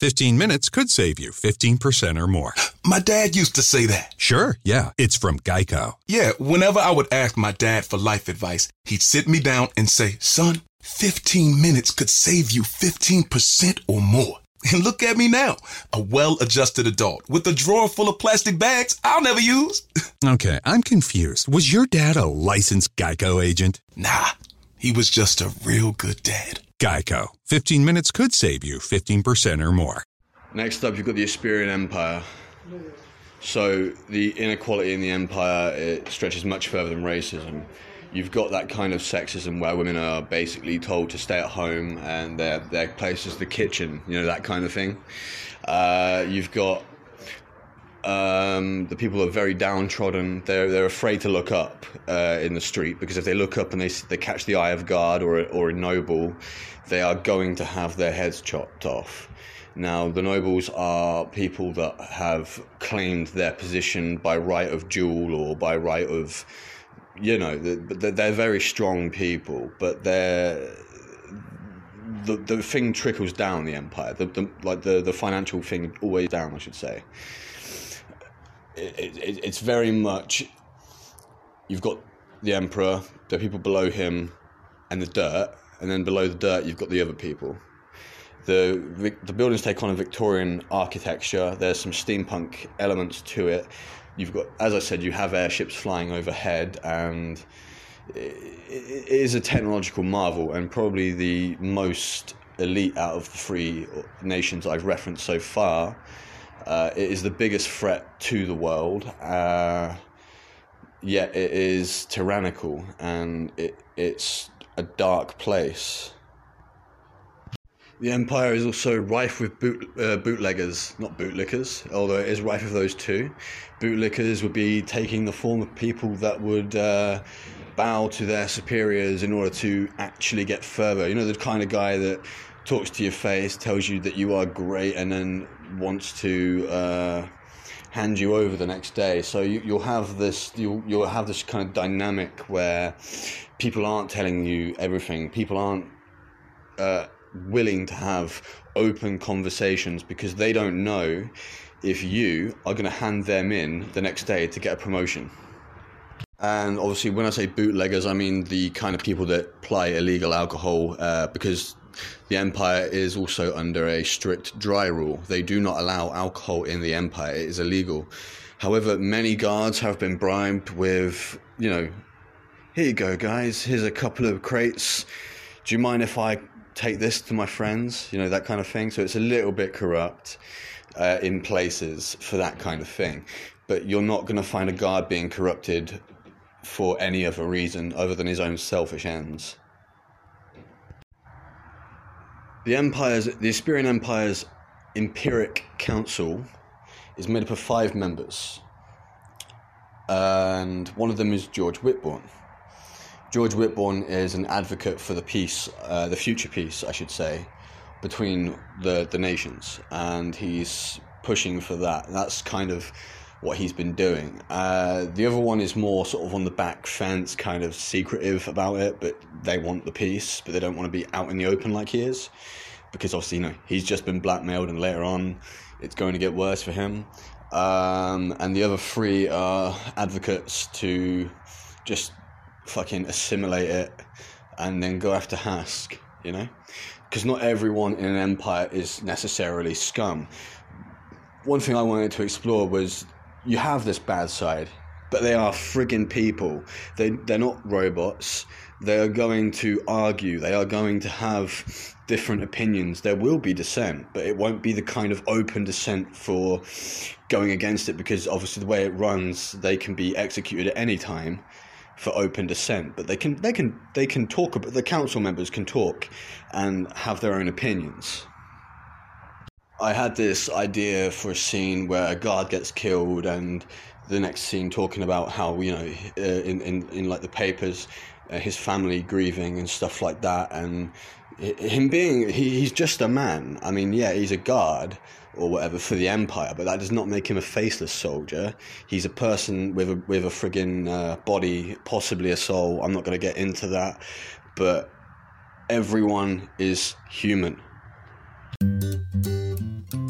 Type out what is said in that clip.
15 minutes could save you 15% or more. My dad used to say that. Sure, yeah. It's from Geico. Yeah, whenever I would ask my dad for life advice, he'd sit me down and say, Son, 15 minutes could save you 15% or more. And look at me now, a well adjusted adult with a drawer full of plastic bags I'll never use. Okay, I'm confused. Was your dad a licensed Geico agent? Nah, he was just a real good dad. Geico. 15 minutes could save you 15% or more. Next up, you've got the Esperian Empire. So the inequality in the empire it stretches much further than racism. You've got that kind of sexism where women are basically told to stay at home and their their place is the kitchen, you know that kind of thing. Uh, you've got um, the people are very downtrodden. They're they're afraid to look up uh, in the street because if they look up and they they catch the eye of guard or a, or a noble, they are going to have their heads chopped off. Now the nobles are people that have claimed their position by right of duel or by right of, you know, they're, they're very strong people, but they're the the thing trickles down the empire. The, the like the the financial thing always down, I should say it, it, it's very much you've got the emperor, the people below him, and the dirt, and then below the dirt you've got the other people. The the buildings take on a Victorian architecture. There's some steampunk elements to it. You've got, as I said, you have airships flying overhead, and it is a technological marvel, and probably the most elite out of the three nations I've referenced so far. Uh, it is the biggest threat to the world, uh, yet it is tyrannical and it, it's a dark place. The empire is also rife with boot, uh, bootleggers, not bootlickers, although it is rife with those too. Bootlickers would be taking the form of people that would uh, bow to their superiors in order to actually get further. You know, the kind of guy that talks to your face, tells you that you are great, and then wants to uh, hand you over the next day. So you, will have this you'll you'll have this kind of dynamic where people aren't telling you everything. People aren't uh, willing to have open conversations because they don't know if you are going to hand them in the next day to get a promotion. And obviously, when I say bootleggers, I mean the kind of people that ply illegal alcohol uh, because the Empire is also under a strict dry rule. They do not allow alcohol in the Empire, it is illegal. However, many guards have been bribed with, you know, here you go, guys, here's a couple of crates. Do you mind if I take this to my friends? You know, that kind of thing. So it's a little bit corrupt uh, in places for that kind of thing. But you're not going to find a guard being corrupted for any other reason other than his own selfish ends. The empire's, the Esperian Empire's Empiric Council is made up of five members, and one of them is George Whitbourne. George Whitbourne is an advocate for the peace, uh, the future peace, I should say, between the the nations, and he's pushing for that. That's kind of what he's been doing. Uh, the other one is more sort of on the back fence, kind of secretive about it, but they want the peace, but they don't want to be out in the open like he is, because obviously, you know, he's just been blackmailed, and later on, it's going to get worse for him. Um, and the other three are advocates to just fucking assimilate it and then go after Hask, you know? Because not everyone in an empire is necessarily scum. One thing I wanted to explore was you have this bad side, but they are frigging people. They they're not robots. They are going to argue. They are going to have different opinions. There will be dissent, but it won't be the kind of open dissent for going against it because obviously the way it runs, they can be executed at any time for open dissent. But they can they can they can talk about the council members can talk and have their own opinions. I had this idea for a scene where a guard gets killed, and the next scene talking about how you know uh, in, in in like the papers, uh, his family grieving and stuff like that, and him being he, he's just a man. I mean, yeah, he's a guard or whatever for the empire, but that does not make him a faceless soldier. He's a person with a with a friggin' uh, body, possibly a soul. I'm not going to get into that, but everyone is human